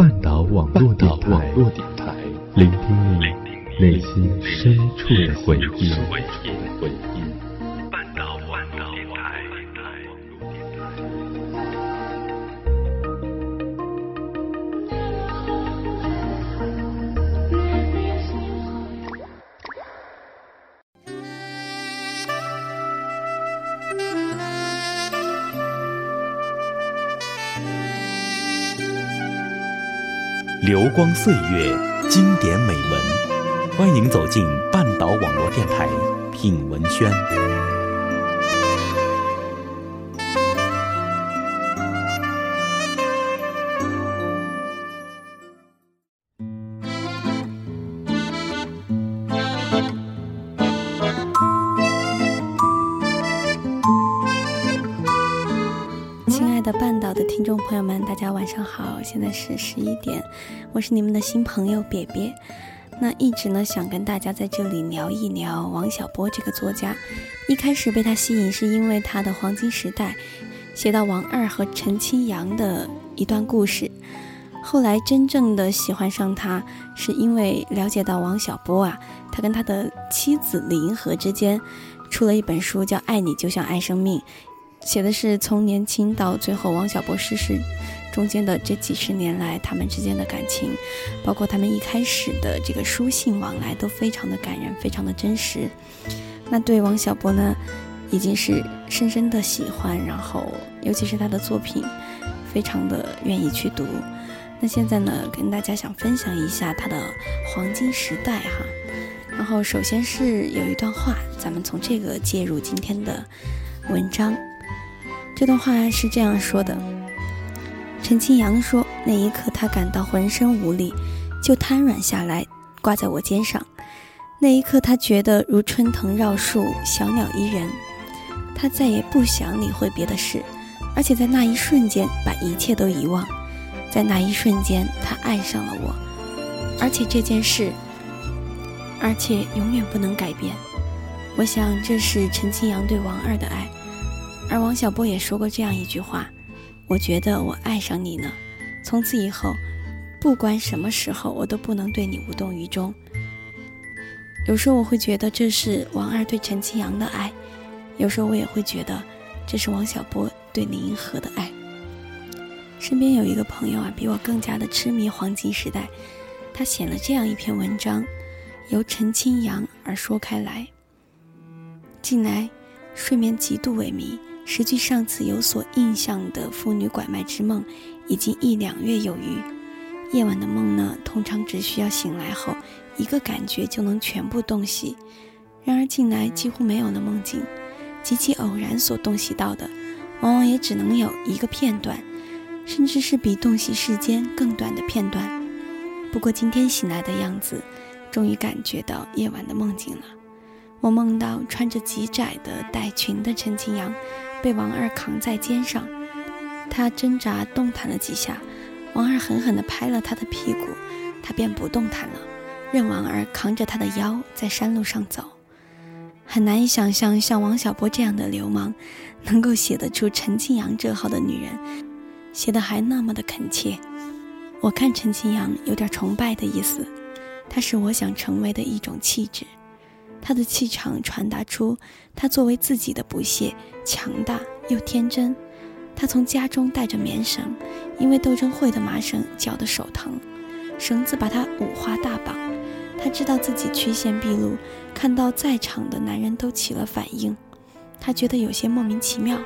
半岛网络电台，聆听你内心深处的回忆。流光岁月，经典美文，欢迎走进半岛网络电台，品文轩。听众朋友们，大家晚上好，现在是十一点，我是你们的新朋友瘪瘪。那一直呢想跟大家在这里聊一聊王小波这个作家。一开始被他吸引是因为他的《黄金时代》写到王二和陈清扬的一段故事。后来真正的喜欢上他，是因为了解到王小波啊，他跟他的妻子李银河之间出了一本书，叫《爱你就像爱生命》。写的是从年轻到最后王小波逝世中间的这几十年来他们之间的感情，包括他们一开始的这个书信往来都非常的感人，非常的真实。那对王小波呢，已经是深深的喜欢，然后尤其是他的作品，非常的愿意去读。那现在呢，跟大家想分享一下他的黄金时代哈。然后首先是有一段话，咱们从这个介入今天的文章。这段话是这样说的：陈清扬说，那一刻他感到浑身无力，就瘫软下来，挂在我肩上。那一刻他觉得如春藤绕树，小鸟依人。他再也不想理会别的事，而且在那一瞬间把一切都遗忘。在那一瞬间，他爱上了我，而且这件事，而且永远不能改变。我想，这是陈清扬对王二的爱。而王小波也说过这样一句话：“我觉得我爱上你呢，从此以后，不管什么时候，我都不能对你无动于衷。”有时候我会觉得这是王二对陈清扬的爱，有时候我也会觉得这是王小波对林银河的爱。身边有一个朋友啊，比我更加的痴迷《黄金时代》，他写了这样一篇文章，由陈清扬而说开来。近来睡眠极度萎靡。实际上次有所印象的妇女拐卖之梦，已经一两月有余。夜晚的梦呢，通常只需要醒来后一个感觉就能全部洞悉。然而近来几乎没有了梦境，极其偶然所洞悉到的，往往也只能有一个片段，甚至是比洞悉世间更短的片段。不过今天醒来的样子，终于感觉到夜晚的梦境了。我梦到穿着极窄的带裙的陈清扬。被王二扛在肩上，他挣扎动弹了几下，王二狠狠地拍了他的屁股，他便不动弹了，任王二扛着他的腰在山路上走。很难以想象，像王小波这样的流氓，能够写得出陈清扬这号的女人，写得还那么的恳切。我看陈清扬有点崇拜的意思，他是我想成为的一种气质。他的气场传达出他作为自己的不屑，强大又天真。他从家中带着棉绳，因为斗争会的麻绳绞得手疼，绳子把他五花大绑。他知道自己曲线毕露，看到在场的男人都起了反应，他觉得有些莫名其妙。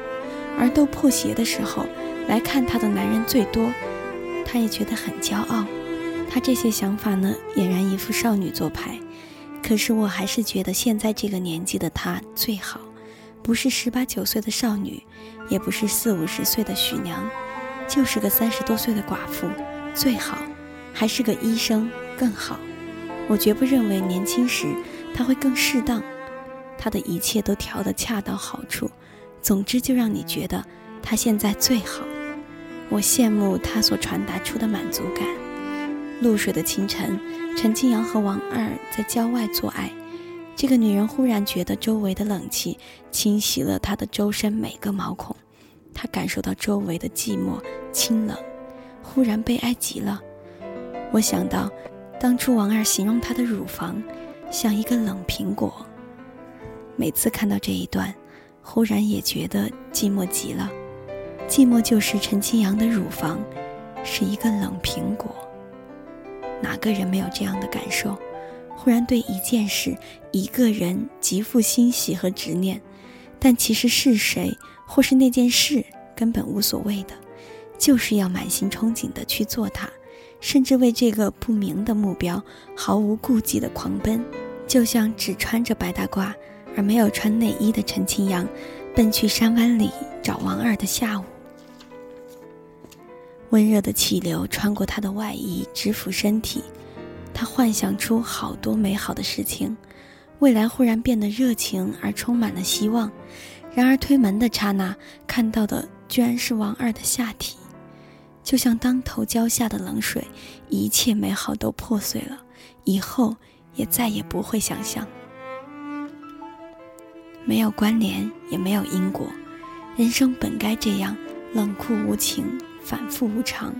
而斗破鞋的时候，来看他的男人最多，他也觉得很骄傲。他这些想法呢，俨然一副少女做派。可是我还是觉得现在这个年纪的她最好，不是十八九岁的少女，也不是四五十岁的许娘，就是个三十多岁的寡妇最好，还是个医生更好。我绝不认为年轻时她会更适当，她的一切都调得恰到好处。总之就让你觉得她现在最好。我羡慕她所传达出的满足感。露水的清晨。陈清扬和王二在郊外做爱，这个女人忽然觉得周围的冷气侵袭了她的周身每个毛孔，她感受到周围的寂寞清冷，忽然悲哀极了。我想到，当初王二形容她的乳房像一个冷苹果。每次看到这一段，忽然也觉得寂寞极了。寂寞就是陈清扬的乳房是一个冷苹果。哪个人没有这样的感受？忽然对一件事、一个人极富欣喜和执念，但其实是谁或是那件事根本无所谓的，就是要满心憧憬的去做它，甚至为这个不明的目标毫无顾忌的狂奔，就像只穿着白大褂而没有穿内衣的陈清扬，奔去山湾里找王二的下午。温热的气流穿过他的外衣，直抚身体。他幻想出好多美好的事情，未来忽然变得热情而充满了希望。然而推门的刹那，看到的居然是王二的下体，就像当头浇下的冷水，一切美好都破碎了，以后也再也不会想象。没有关联，也没有因果，人生本该这样冷酷无情。反复无常。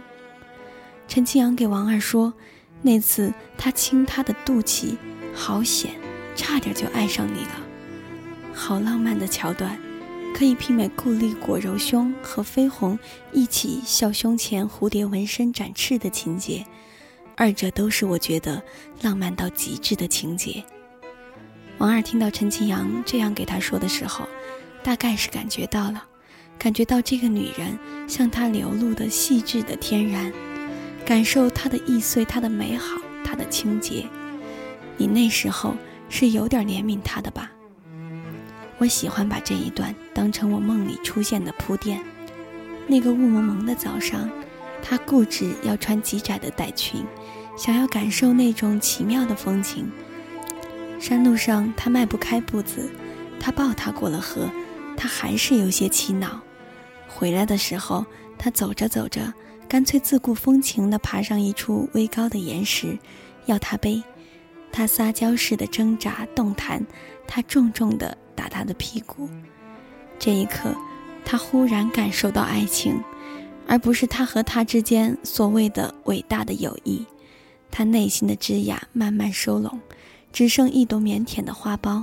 陈清扬给王二说：“那次他亲她的肚脐，好险，差点就爱上你了。”好浪漫的桥段，可以媲美顾立果揉胸和飞鸿一起笑胸前蝴蝶纹身展翅的情节，二者都是我觉得浪漫到极致的情节。王二听到陈清扬这样给他说的时候，大概是感觉到了。感觉到这个女人向他流露的细致的天然，感受她的易碎，她的美好，她的清洁。你那时候是有点怜悯她的吧？我喜欢把这一段当成我梦里出现的铺垫。那个雾蒙蒙的早上，她固执要穿极窄的带裙，想要感受那种奇妙的风情。山路上，她迈不开步子，他抱她过了河。他还是有些气恼。回来的时候，他走着走着，干脆自顾风情地爬上一处微高的岩石，要他背。他撒娇似的挣扎动弹，他重重地打他的屁股。这一刻，他忽然感受到爱情，而不是他和他之间所谓的伟大的友谊。他内心的枝桠慢慢收拢，只剩一朵腼腆的花苞。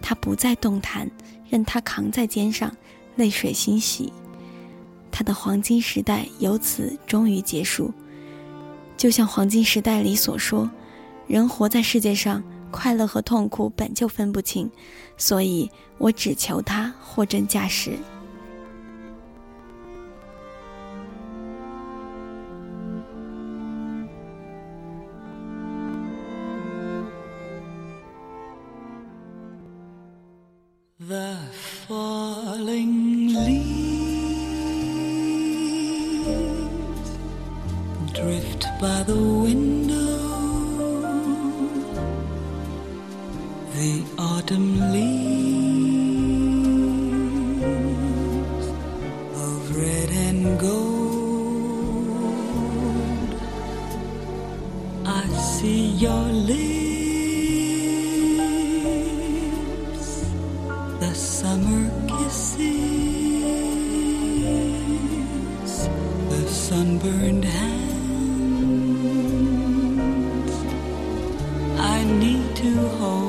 他不再动弹。任他扛在肩上，泪水欣喜，他的黄金时代由此终于结束。就像《黄金时代》里所说：“人活在世界上，快乐和痛苦本就分不清，所以我只求他货真价实。” The autumn leaves of red and gold. I see your lips. The summer kisses, the sunburned hands I need to hold.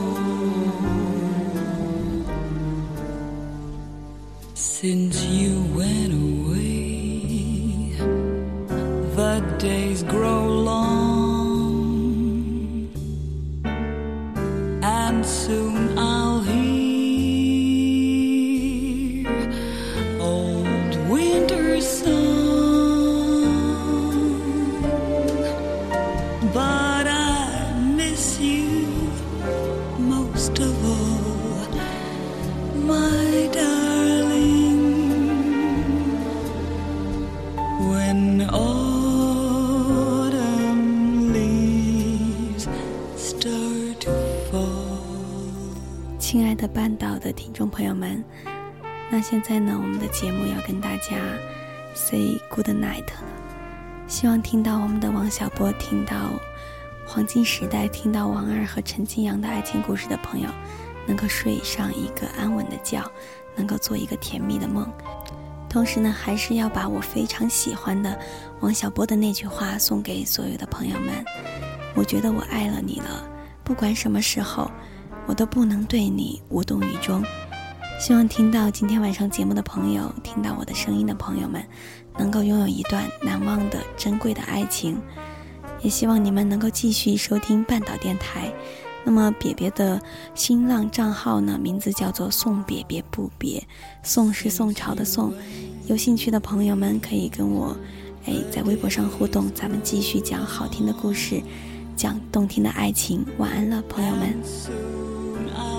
Since you went away, the days grow long, and soon I'll 们，那现在呢，我们的节目要跟大家 say good night 了。希望听到我们的王小波，听到黄金时代，听到王二和陈金阳的爱情故事的朋友，能够睡上一个安稳的觉，能够做一个甜蜜的梦。同时呢，还是要把我非常喜欢的王小波的那句话送给所有的朋友们：我觉得我爱了你了，不管什么时候，我都不能对你无动于衷。希望听到今天晚上节目的朋友，听到我的声音的朋友们，能够拥有一段难忘的珍贵的爱情。也希望你们能够继续收听半岛电台。那么，别别的新浪账号呢，名字叫做“宋别别不别”，宋是宋朝的宋。有兴趣的朋友们可以跟我，哎，在微博上互动，咱们继续讲好听的故事，讲动听的爱情。晚安了，朋友们。